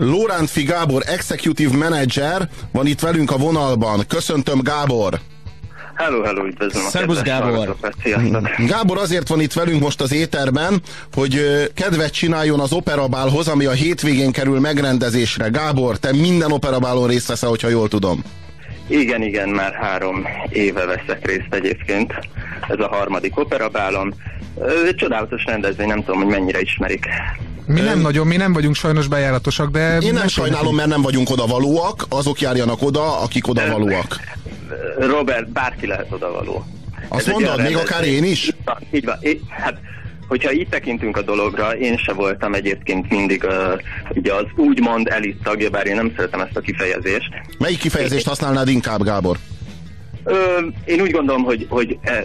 Lórántfi Gábor, Executive Manager van itt velünk a vonalban. Köszöntöm Gábor! Hello, hello, üdvözlöm a Szervusz, Gábor. Gábor azért van itt velünk most az éterben, hogy kedvet csináljon az operabálhoz, ami a hétvégén kerül megrendezésre. Gábor, te minden operabálon részt veszel, hogyha jól tudom. Igen, igen, már három éve veszek részt egyébként. Ez a harmadik operabálon. Egy csodálatos rendezvény, nem tudom, hogy mennyire ismerik. Mi nem nagyon, mi nem vagyunk sajnos bejáratosak, de... Én nem sajnálom, mert nem vagyunk oda valóak, azok járjanak oda, akik oda valóak. Robert, bárki lehet oda való. Azt mondod, még akár én is? Így van, hát hogyha így tekintünk a dologra, én se voltam egyébként mindig uh, ugye az úgymond elit tagja, bár én nem szeretem ezt a kifejezést. Melyik kifejezést használnád inkább, Gábor? Ö, én úgy gondolom, hogy, hogy e,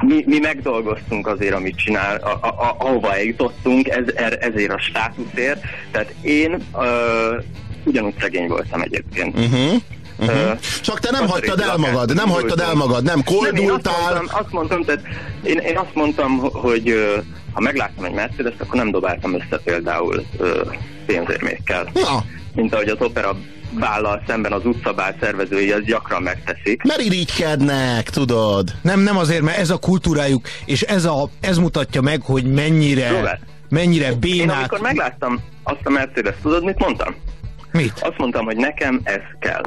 mi, mi megdolgoztunk azért, amit csinál, a, a, a, ahova eljutottunk, ez, er, ezért a státuszért. Tehát én ö, ugyanúgy szegény voltam egyébként. Uh-huh. Uh-huh. Csak te nem hagytad el magad, nem hagytad el magad, nem koldultál. Nem, én azt mondtam, azt mondtam tehát én, én azt mondtam, hogy ha megláttam egy mercedes akkor nem dobáltam össze például pénzérmékkel. Ja. Mint ahogy az opera bállal szemben az utcabál szervezői ezt gyakran megteszik. Mert irigykednek, tudod. Nem, nem azért, mert ez a kultúrájuk, és ez, a, ez mutatja meg, hogy mennyire, Robert, mennyire bénák. Én amikor megláttam azt a mercedes tudod, mit mondtam? Mit? Azt mondtam, hogy nekem ez kell.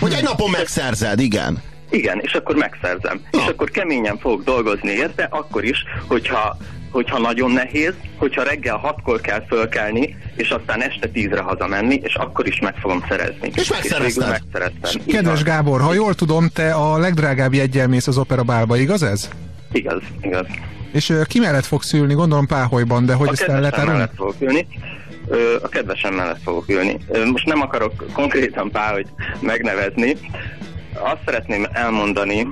Hogy egy napon megszerzed, igen. Igen, és akkor megszerzem. Na. És akkor keményen fogok dolgozni érte, akkor is, hogyha hogyha nagyon nehéz, hogyha reggel hatkor kell fölkelni, és aztán este tízre hazamenni, és akkor is meg fogom szerezni. És megszerezted. végül megszereztem. Kedves van. Gábor, ha jól tudom, te a legdrágább jeggyel mész az opera bálba, igaz ez? Igaz, igaz. És ö, ki mellett fogsz ülni? Gondolom Páholyban, de hogy A ezt el lehet mellett fogok ülni. Ö, A kedvesem mellett fogok ülni. Ö, Most nem akarok konkrétan pár, hogy megnevezni. Azt szeretném elmondani,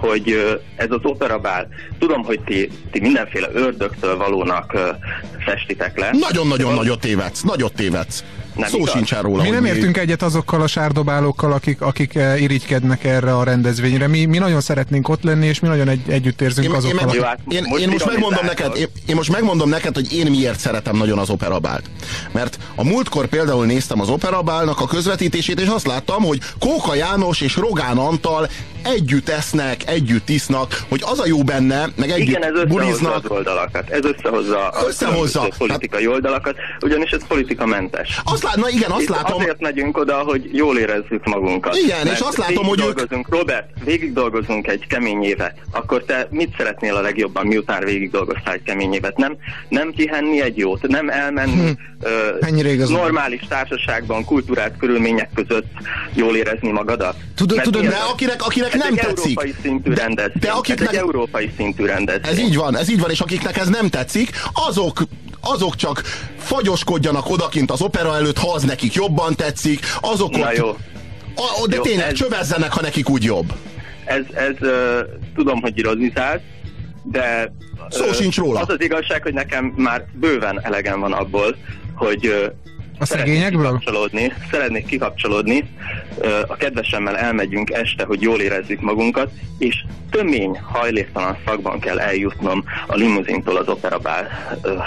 hogy ez az operabál, tudom, hogy ti, ti mindenféle ördögtől valónak festitek le. Nagyon-nagyon nagyot tévedsz, nagyot tévedsz. Nem Szó igaz? sincsen róla, Mi nem értünk egyet azokkal a sárdobálókkal, akik, akik eh, irigykednek erre a rendezvényre. Mi, mi nagyon szeretnénk ott lenni, és mi nagyon egy, együtt érzünk Én, én, azokkal. meg, akik... hát én, most én most megmondom neked, én, én most megmondom neked, hogy én miért szeretem nagyon az operabált. Mert a múltkor például néztem az operabálnak a közvetítését, és azt láttam, hogy Kóka János és Rogán Antal együtt esznek, együtt isznak, hogy az a jó benne, meg együtt Igen, ez összehozza buliznak. az oldalakat. Ez összehozza, a Összehozza. politikai oldalakat, ugyanis ez politikamentes. Azt lát, na igen, azt Itt látom, Azért megyünk oda, hogy jól érezzük magunkat. Igen, Mert és azt látom, hogy ők- dolgozunk, Robert, végig dolgozunk egy kemény évet, akkor te mit szeretnél a legjobban, miután végig dolgoztál egy kemény évet? Nem, nem kihenni egy jót, nem elmenni Hm. ö, normális társaságban, kultúrált körülmények között jól érezni magadat? Tudod- Mert tudod, de akinek, akinek nem tetszik. európai szintű rendezvény. de akiknek- Ez egy európai szintű rendezvény. Ez így van, ez így van, és akiknek ez nem tetszik, azok azok csak fagyoskodjanak odakint az opera előtt, ha az nekik jobban tetszik, azok Na ott, jó. A, de Jó, tényleg ez- csövezzenek, ha nekik úgy jobb. ez, ez uh, tudom, hogy ironizálsz, de Szó sincs róla. Az az igazság, hogy nekem már bőven elegem van abból, hogy ö, A szeretnék szegényekből? kikapcsolódni, szeretnék kikapcsolódni, a kedvesemmel elmegyünk este, hogy jól érezzük magunkat, és tömény, hajléktalan szakban kell eljutnom a limuzintól az operabál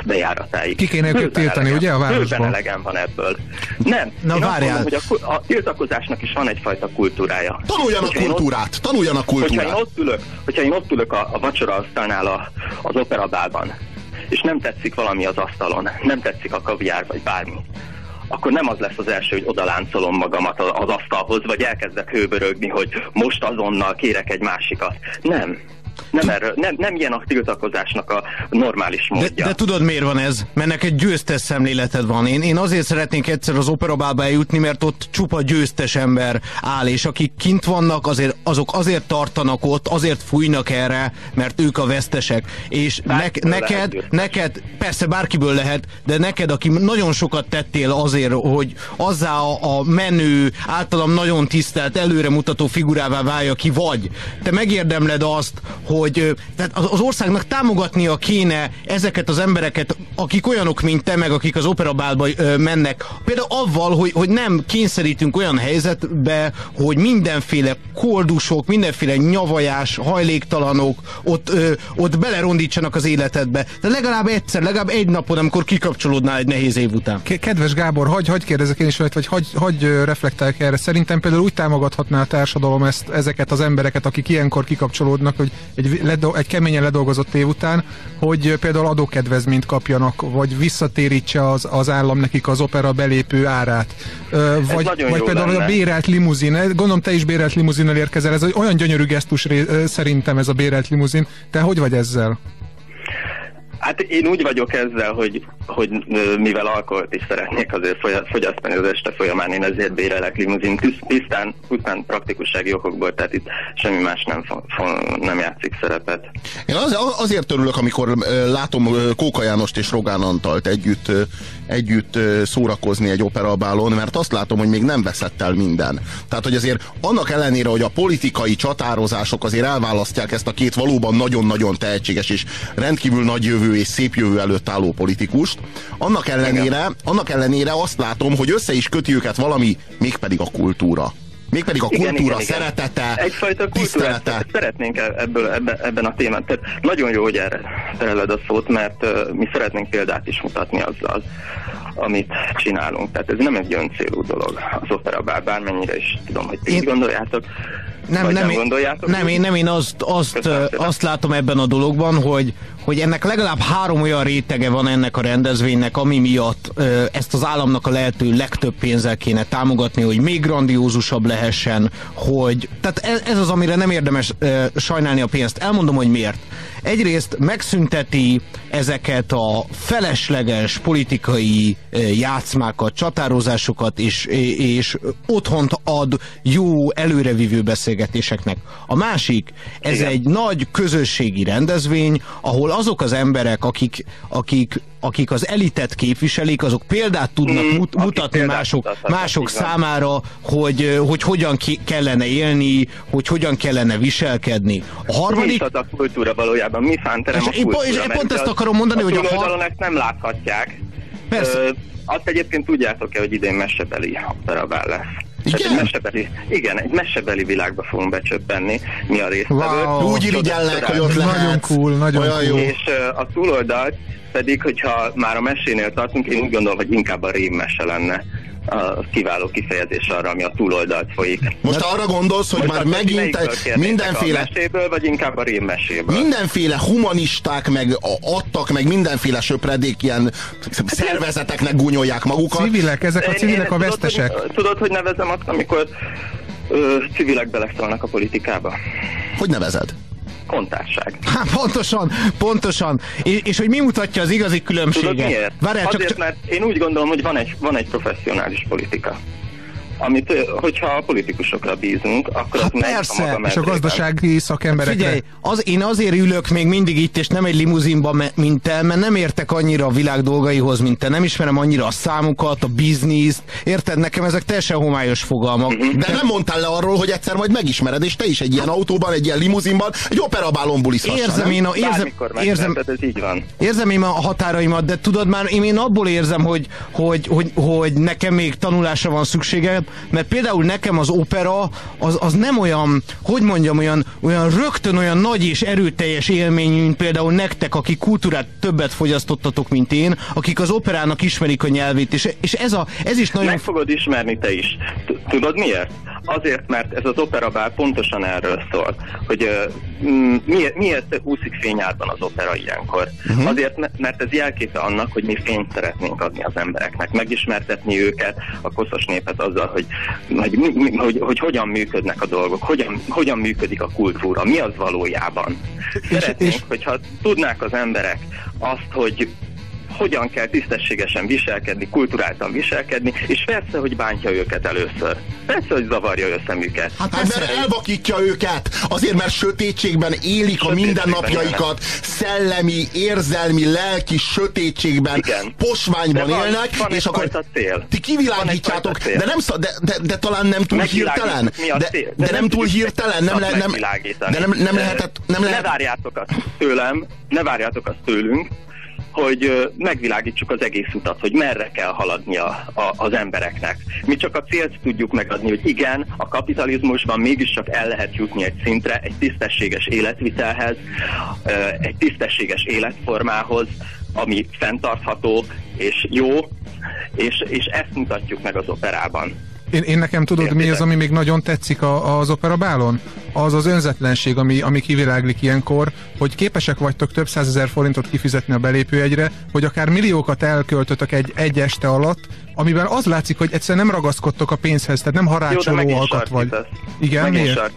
bejáratáig. Ki kéne őket tiltani, elegem- ugye, a városban? Elegem van ebből. Nem. Na, én várjál. mondom, hogy a, a tiltakozásnak is van egyfajta kultúrája. Tanuljanak Hogyha én ott- kultúrát, tanuljanak Hogyha én kultúrát. ott ülök, hogyha én ott ülök a, a vacsora asztalnál a, az operabálban, és nem tetszik valami az asztalon, nem tetszik a kaviár vagy bármi, akkor nem az lesz az első, hogy odaláncolom magamat az asztalhoz, vagy elkezdek hőbörögni, hogy most azonnal kérek egy másikat. Nem. Nem, erről, nem, nem ilyen a tiltakozásnak a normális De, módja. de tudod miért van ez? Mert neked győztes szemléleted van. Én, én azért szeretnék egyszer az operabálba eljutni, mert ott csupa győztes ember áll, és akik kint vannak, azért, azok azért tartanak ott, azért fújnak erre, mert ők a vesztesek. És ne, neked, neked, persze bárkiből lehet, de neked, aki nagyon sokat tettél azért, hogy azzá a, a menő, általam nagyon tisztelt, előremutató figurává válja ki vagy, te megérdemled azt, hogy tehát az országnak támogatnia kéne ezeket az embereket, akik olyanok, mint te, meg akik az operabálba mennek. Például avval, hogy, hogy nem kényszerítünk olyan helyzetbe, hogy mindenféle koldusok, mindenféle nyavajás, hajléktalanok ott, ö, ott belerondítsanak az életedbe. De legalább egyszer, legalább egy napon, amikor kikapcsolódnál egy nehéz év után. Kedves Gábor, hagy, hagy kérdezek én is, vagy hagy, hagy reflektálják erre. Szerintem például úgy támogathatná a társadalom ezt, ezeket az embereket, akik ilyenkor kikapcsolódnak, hogy egy, ledo, egy keményen ledolgozott év után, hogy például adókedvezményt kapjanak, vagy visszatérítse az, az állam nekik az opera belépő árát. Vagy, vagy például lenne. a bérelt limuzin. Gondolom te is bérelt limuzinnel érkezel. Ez olyan gyönyörű gesztus szerintem ez a bérelt limuzin. Te hogy vagy ezzel? Hát én úgy vagyok ezzel, hogy, hogy mivel alkoholt is szeretnék azért fogyasztani az este folyamán, én ezért bérelek limuzin tisztán, pusztán praktikussági okokból, tehát itt semmi más nem, nem játszik szerepet. Én az, azért örülök, amikor látom Kóka Jánost és Rogán Antalt együtt, együtt szórakozni egy operabálon, mert azt látom, hogy még nem veszett el minden. Tehát, hogy azért annak ellenére, hogy a politikai csatározások azért elválasztják ezt a két valóban nagyon-nagyon tehetséges és rendkívül nagy jövő és szép jövő előtt álló politikust. Annak ellenére, annak ellenére azt látom, hogy össze is köti őket valami, mégpedig a kultúra. Mégpedig a igen, kultúra igen, szeretete, igen. Egyfajta kultúrát szeretnénk e- ebből, ebben, ebben a témán. Tehát nagyon jó, hogy erre tereled a szót, mert uh, mi szeretnénk példát is mutatni azzal, amit csinálunk. Tehát ez nem egy öncélú dolog az opera, bár bármennyire is tudom, hogy ti Én... gondoljátok. Nem, nem, nem, gondoljátok? Nem, én, nem, én azt, azt, azt látom ebben a dologban, hogy, hogy ennek legalább három olyan rétege van ennek a rendezvénynek, ami miatt ezt az államnak a lehető legtöbb pénzzel kéne támogatni, hogy még grandiózusabb lehessen, hogy... Tehát ez, ez az, amire nem érdemes sajnálni a pénzt. Elmondom, hogy miért. Egyrészt megszünteti ezeket a felesleges politikai játszmákat, csatározásokat, és, és otthont ad jó előrevívő beszélgetéseknek. A másik, ez Igen. egy nagy közösségi rendezvény, ahol azok az emberek, akik, akik akik az elitet képviselik, azok példát tudnak mm, mut, mutatni mások, mások számára, hogy, hogy hogyan kellene élni, hogy hogyan kellene viselkedni. A harmadik... Mi a kultúra valójában? Mi fánterem a kultúra? És, és pont ezt akarom mondani, a hogy a... har... ezt nem láthatják. Persze. Ö, azt egyébként tudjátok-e, hogy idén mesebeli darabál lesz? Igen? Egy mesebeli, igen, egy mesebeli világba fogunk becsöppenni, mi a résztvevők. Wow. Úgy irigyellek, hogy ott lehet. Nagyon cool, nagyon Olyan cool. Jó. És uh, a túloldalt pedig, hogyha már a mesénél tartunk, én úgy gondolom, hogy inkább a rém mese lenne a kiváló kifejezés arra, ami a túloldalt folyik. Most arra gondolsz, hogy Most már megint mindenféle... A meséből, vagy inkább a rémmeséből? Mindenféle humanisták meg adtak, meg mindenféle söpredék ilyen szervezeteknek gúnyolják magukat. Civilek, ezek a civilek én, a vesztesek. Tudod, hogy, tudod, hogy nevezem azt, amikor ö, civilek beleszólnak a politikába? Hogy nevezed? Kontárság. Hát pontosan, pontosan. És, és hogy mi mutatja az igazi különbséget? Tudod miért? Várjál, Azért, csak... mert én úgy gondolom, hogy van egy, van egy professzionális politika amit, hogyha a politikusokra bízunk, akkor hát az persze. a maga És a gazdasági szakemberekre. Figyelj, az, én azért ülök még mindig itt, és nem egy limuzinba, mint te, mert nem értek annyira a világ dolgaihoz, mint te. Nem ismerem annyira a számukat, a bizniszt. Érted? Nekem ezek teljesen homályos fogalmak. Uh-huh. De nem mondtál le arról, hogy egyszer majd megismered, és te is egy ilyen autóban, egy ilyen limuzinban, egy operabálon buliszhassa, Érzem én a, érzem, érzem, ez így van. érzem én a határaimat, de tudod már, én, én abból érzem, hogy, hogy, hogy, hogy nekem még tanulásra van szükségem, mert például nekem az opera az, az nem olyan, hogy mondjam, olyan, olyan rögtön olyan nagy és erőteljes élmény, mint például nektek, akik kultúrát többet fogyasztottatok, mint én, akik az operának ismerik a nyelvét, és, és ez, a, ez is nagyon... Meg fogod ismerni te is. Tudod miért? Azért, mert ez az opera bár pontosan erről szól, hogy uh, miért, miért úszik fényárban az opera ilyenkor? Uh-huh. Azért, mert ez jelképe annak, hogy mi fényt szeretnénk adni az embereknek, megismertetni őket, a koszos népet azzal, hogy, hogy, hogy, hogy, hogy hogyan működnek a dolgok, hogyan, hogyan működik a kultúra, mi az valójában. Szeretnénk, és, és... hogyha tudnák az emberek azt, hogy hogyan kell tisztességesen viselkedni, kulturáltan viselkedni, és persze, hogy bántja őket először. Persze, hogy zavarja ő szemüket. Hát, hát mert elvakítja őket, azért, mert sötétségben élik sötétségben a mindennapjaikat, szellemi, érzelmi, lelki sötétségben, Igen. posványban van, élnek, van és akkor cél. ti kivilágítjátok, de, nem, de, de, de, talán nem túl hirtelen. De, de, de, nem túl hirtelen, nem, le, nem, de nem, nem lehetett, nem lehet. Ne várjátok azt tőlem, ne várjátok azt tőlünk, hogy megvilágítsuk az egész utat, hogy merre kell haladni a, a, az embereknek. Mi csak a célt tudjuk megadni, hogy igen, a kapitalizmusban mégiscsak el lehet jutni egy szintre, egy tisztességes életvitelhez, egy tisztességes életformához, ami fenntartható és jó, és, és ezt mutatjuk meg az operában. Én, én nekem tudod, Értétek. mi az, ami még nagyon tetszik a, az operabálon? Az az önzetlenség, ami, ami kiviláglik ilyenkor, hogy képesek vagytok több százezer forintot kifizetni a belépőjegyre, hogy akár milliókat elköltötök egy, egy este alatt, amiben az látszik, hogy egyszerűen nem ragaszkodtok a pénzhez, tehát nem harácsoló Jó, alkat vagy. Igen, megint miért?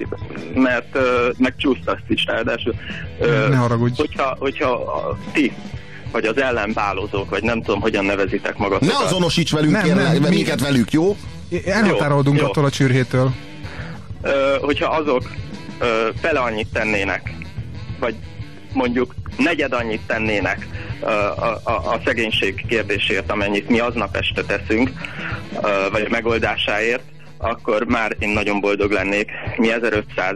Mert uh, meg csúsztasz is ráadásul. Uh, ne haragudj. Hogyha, hogyha a, ti vagy az ellenbálózók, vagy nem tudom, hogyan nevezitek magatokat. Ne azonosíts velünk, nem, kérlek, nem, minket velük, jó? Elhatárolódunk attól a csürhétől. Ö, hogyha azok ö, fele annyit tennének, vagy mondjuk negyed annyit tennének a, a, a szegénység kérdésért, amennyit mi aznap este teszünk, vagy a megoldásáért, akkor már én nagyon boldog lennék. Mi 1500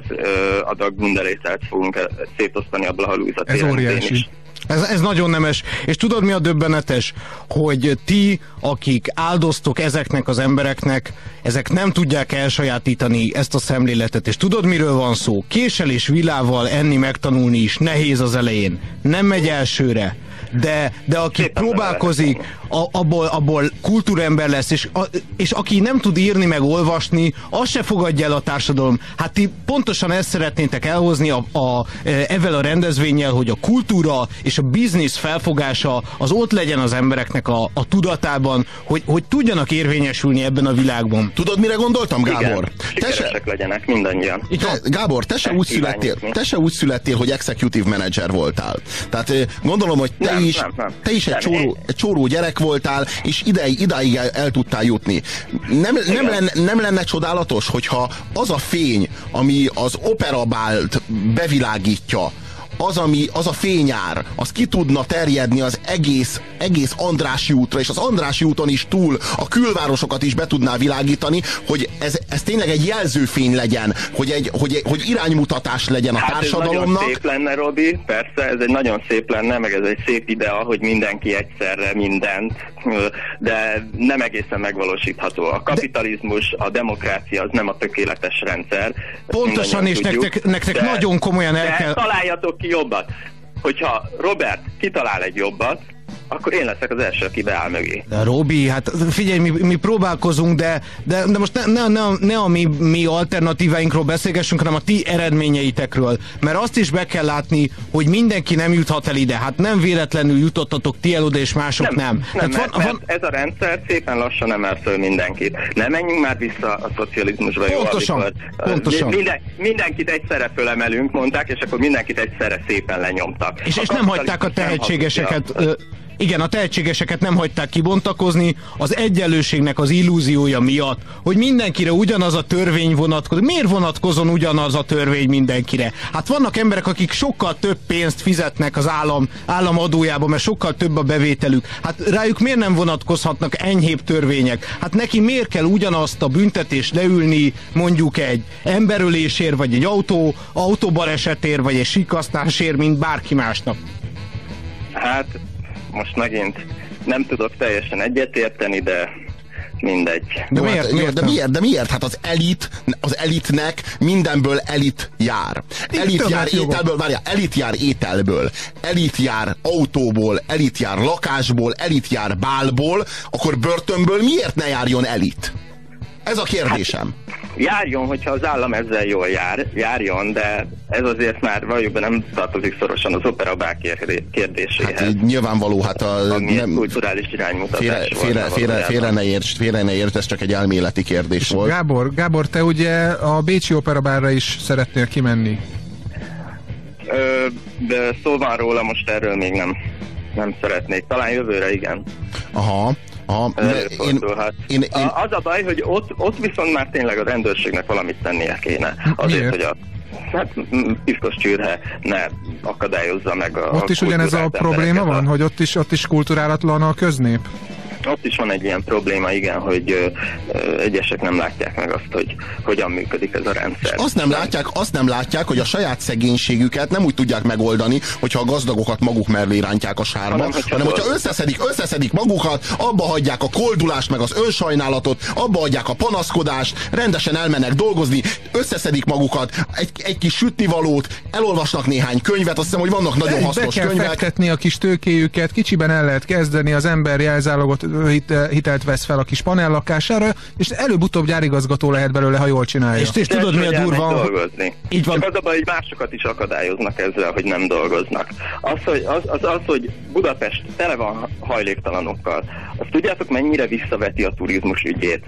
adag bunderételt fogunk szétosztani a Blaha Luisa Ez óriási. Is. Ez, ez nagyon nemes. És tudod mi a döbbenetes? Hogy ti, akik áldoztok ezeknek az embereknek, ezek nem tudják elsajátítani ezt a szemléletet. És tudod miről van szó? Késel és vilával enni megtanulni is nehéz az elején. Nem megy elsőre de, de aki Szépen próbálkozik, a, abból, abból kultúrember lesz, és, a, és aki nem tud írni meg olvasni, az se fogadja el a társadalom. Hát ti pontosan ezt szeretnétek elhozni a, a, e, ezzel a rendezvényel, hogy a kultúra és a biznisz felfogása az ott legyen az embereknek a, a tudatában, hogy, hogy tudjanak érvényesülni ebben a világban. Tudod, mire gondoltam, Gábor? Igen, te se, legyenek mindannyian. Te, Gábor, te se, úgy születtél, te se úgy születtél, hogy executive manager voltál. Tehát gondolom, hogy te nem, is, nem, nem. te is egy, csóró, egy csóró gyerek voltál, és ideig, idáig el, el tudtál jutni. Nem, nem, lenne, nem lenne csodálatos, hogyha az a fény, ami az operabált bevilágítja, az, ami, az a fényár, az ki tudna terjedni az egész, egész Andrási útra, és az Andrási úton is túl a külvárosokat is be tudná világítani, hogy ez, ez tényleg egy jelzőfény legyen, hogy, egy, hogy, hogy iránymutatás legyen a hát társadalomnak. Ez nagyon szép lenne, Robi, persze, ez egy nagyon szép lenne, meg ez egy szép idea, hogy mindenki egyszerre mindent, de nem egészen megvalósítható. A kapitalizmus, a demokrácia az nem a tökéletes rendszer. Pontosan, és tudjuk, nektek, nektek de, nagyon komolyan el kell... találjatok ki jobbat. Hogyha Robert kitalál egy jobbat, akkor én leszek az első, aki beáll mögé. De Robi, hát figyelj, mi, mi próbálkozunk, de, de, de most ne, ne, ne, ne a mi, mi alternatíváinkról beszélgessünk, hanem a ti eredményeitekről. Mert azt is be kell látni, hogy mindenki nem juthat el ide. Hát nem véletlenül jutottatok ti el oda, és mások nem. Nem, nem hát van, mert van... ez a rendszer szépen lassan emel föl mindenkit. Nem menjünk már vissza a szocializmusba. Pontosan, jó, amikor, pontosan. Minden, mindenkit egyszerre fölemelünk, mondták, és akkor mindenkit egyszerre szépen lenyomtak. És, és nem hagyták a tehetségeseket... Nem igen, a tehetségeseket nem hagyták kibontakozni, az egyenlőségnek az illúziója miatt, hogy mindenkire ugyanaz a törvény vonatkozik. Miért vonatkozon ugyanaz a törvény mindenkire? Hát vannak emberek, akik sokkal több pénzt fizetnek az állam, állam adójába, mert sokkal több a bevételük. Hát rájuk miért nem vonatkozhatnak enyhébb törvények? Hát neki miért kell ugyanazt a büntetést leülni mondjuk egy emberölésért, vagy egy autó, autóbalesetért, vagy egy sikasztásért, mint bárki másnak? Hát most megint nem tudok teljesen egyetérteni, de mindegy. De miért, hát, miért, de miért? De miért? Hát az elit, az elitnek mindenből elit jár. Elit jár ételből, várjál, elit jár ételből, elit jár autóból, elit jár lakásból, elit jár bálból, akkor börtönből miért ne járjon elit? Ez a kérdésem. Hát, járjon, hogyha az állam ezzel jól jár, járjon, de ez azért már valójában nem tartozik szorosan az operabák kérdéséhez. Hát, nyilvánvaló, hát a... Ami nem, kulturális iránymutatás félre, félre, félre, félre, ne érts, félre ne érts, ez csak egy elméleti kérdés És volt. Gábor, Gábor, te ugye a Bécsi Operabárra is szeretnél kimenni? Ö, de szó van róla, most erről még nem nem szeretnék. Talán jövőre igen. Aha. Ez én, én, én, A- Az a baj, hogy ott, ott viszont már tényleg a rendőrségnek valamit tennie kéne. Azért, Miért? hogy a hát, piszkos csürhe ne akadályozza meg a Ott is ugyanez a probléma van, hogy ott is, ott is kulturálatlan a köznép? Ott is van egy ilyen probléma, igen, hogy ö, ö, egyesek nem látják meg azt, hogy hogyan működik ez a rendszer. azt nem látják, azt nem látják, hogy a saját szegénységüket nem úgy tudják megoldani, hogyha a gazdagokat maguk mellé rántják a sárba, Hanem, hogyha hanem hogyha összeszedik, összeszedik magukat, abba hagyják a koldulást, meg az önsajnálatot, abba hagyják a panaszkodást, rendesen elmennek dolgozni, összeszedik magukat, egy, egy kis sütnivalót, elolvasnak néhány könyvet, azt hiszem, hogy vannak nagyon Be hasznos kell könyvek. a kis tőkéjüket, kicsiben el lehet kezdeni, az ember jelzálogot hitelt vesz fel a kis panellakására, és előbb-utóbb gyárigazgató lehet belőle, ha jól csinálja. És, és tudod mi a durva? dolgozni. Így van. Csak az a baj, hogy másokat is akadályoznak ezzel, hogy nem dolgoznak. Az, hogy, az, az, az, hogy Budapest tele van hajléktalanokkal, azt tudjátok mennyire visszaveti a turizmus ügyét?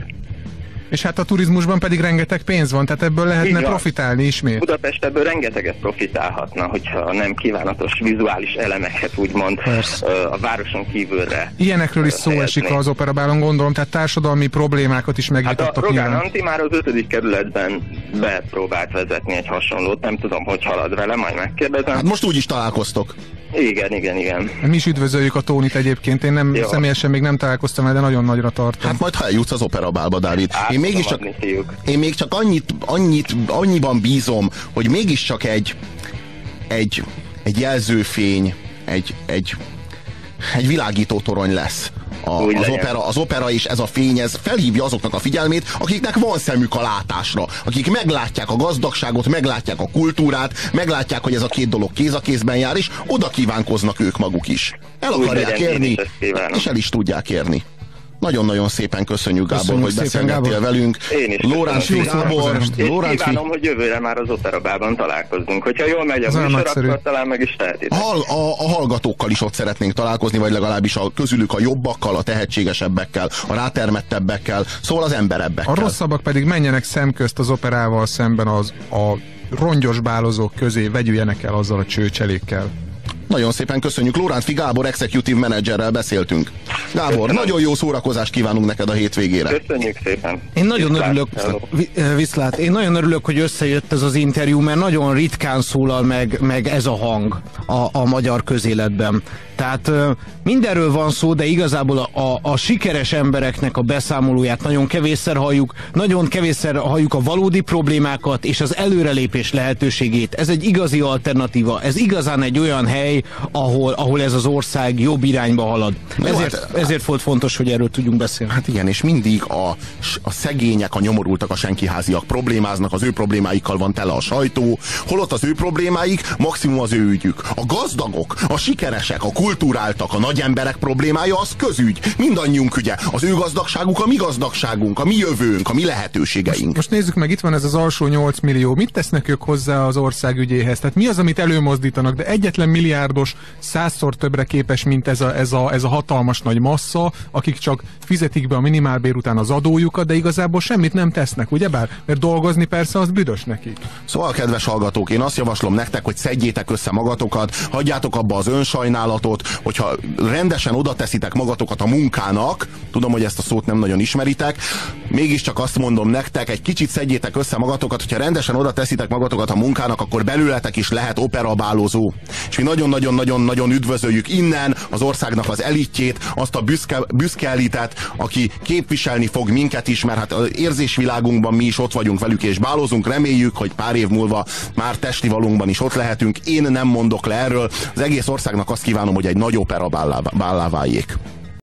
És hát a turizmusban pedig rengeteg pénz van, tehát ebből lehetne Így profitálni ismét. Budapest ebből rengeteget profitálhatna, hogyha nem kívánatos vizuális elemeket úgymond Persze. a városon kívülre. Ilyenekről is szó helyezni. esik az operabálon, gondolom, tehát társadalmi problémákat is Hát a megvitattak Rogán nyilván. Anti már az ötödik kerületben bepróbált vezetni egy hasonlót, nem tudom, hogy halad vele, majd megkérdezem. Hát most úgy is találkoztok. Igen, igen, igen. Mi is üdvözöljük a Tónit egyébként, én nem Jó. személyesen még nem találkoztam vele, de nagyon nagyra tartom. Hát majd ha eljutsz az operabálba, Dávid. Át Én mégiscsak, én még csak annyit, annyit, annyiban bízom, hogy mégiscsak egy, egy, egy jelzőfény, egy, egy, egy világító torony lesz. A, Úgy az, legyen. opera, az opera és ez a fény, ez felhívja azoknak a figyelmét, akiknek van szemük a látásra, akik meglátják a gazdagságot, meglátják a kultúrát, meglátják, hogy ez a két dolog kéz a kézben jár, és oda kívánkoznak ők maguk is. El Úgy akarják legyen, érni, és el is tudják érni. Nagyon-nagyon szépen köszönjük, Gábor, Köszönjük hogy beszélgettél Gábor. velünk. Én is Lóránc. Gábor, Lóránc kívánom, hogy jövőre már az operabában találkozzunk. Hogyha jól megy a olyan műsor, akkor talán meg is tehetitek. Hall, a, a hallgatókkal is ott szeretnénk találkozni, vagy legalábbis a közülük a jobbakkal, a tehetségesebbekkel, a rátermettebbekkel, szóval az emberebbekkel. A rosszabbak pedig menjenek szemközt az operával szemben az a rongyos bálozók közé, vegyüljenek el azzal a csőcselékkel. Nagyon szépen köszönjük. Lóránc Gábor Executive Managerrel beszéltünk. Gábor, Köszönöm. nagyon jó szórakozást kívánunk neked a hétvégére. Köszönjük szépen. Én nagyon Viszlát. örülök, Hello. eh, viszlát, én nagyon örülök, hogy összejött ez az interjú, mert nagyon ritkán szólal meg, meg ez a hang a, a magyar közéletben. Tehát mindenről van szó, de igazából a, a, a sikeres embereknek a beszámolóját nagyon kevésszer halljuk, nagyon kevésszer halljuk a valódi problémákat és az előrelépés lehetőségét. Ez egy igazi alternatíva, ez igazán egy olyan hely, ahol, ahol ez az ország jobb irányba halad. Jó, Ezért, hát- ezért volt fontos, hogy erről tudjunk beszélni. Hát igen, és mindig a, a szegények, a nyomorultak, a senkiháziak problémáznak, az ő problémáikkal van tele a sajtó, holott az ő problémáik maximum az ő ügyük. A gazdagok, a sikeresek, a kulturáltak, a nagy emberek problémája az közügy. Mindannyiunk ügye. Az ő gazdagságuk a mi gazdagságunk, a mi jövőnk, a mi lehetőségeink. Most nézzük meg, itt van ez az alsó 8 millió. Mit tesznek ők hozzá az ország ügyéhez? Tehát mi az, amit előmozdítanak? De egyetlen milliárdos százszor többre képes, mint ez a, ez, a, ez a hatalmas nagy massza, akik csak fizetik be a minimálbér után az adójukat, de igazából semmit nem tesznek, ugyebár? Mert dolgozni persze az büdös nekik. Szóval, kedves hallgatók, én azt javaslom nektek, hogy szedjétek össze magatokat, hagyjátok abba az önsajnálatot, hogyha rendesen oda teszitek magatokat a munkának, tudom, hogy ezt a szót nem nagyon ismeritek, mégiscsak azt mondom nektek, egy kicsit szedjétek össze magatokat, hogyha rendesen oda teszitek magatokat a munkának, akkor belőletek is lehet operabálozó. És mi nagyon-nagyon-nagyon-nagyon üdvözöljük innen az országnak az elitjét, azt a büszke, büszke elitet, aki képviselni fog minket is, mert hát az érzésvilágunkban mi is ott vagyunk velük és bálozunk, reméljük, hogy pár év múlva már testi valunkban is ott lehetünk. Én nem mondok le erről, az egész országnak azt kívánom, hogy egy nagy opera bállá váljék.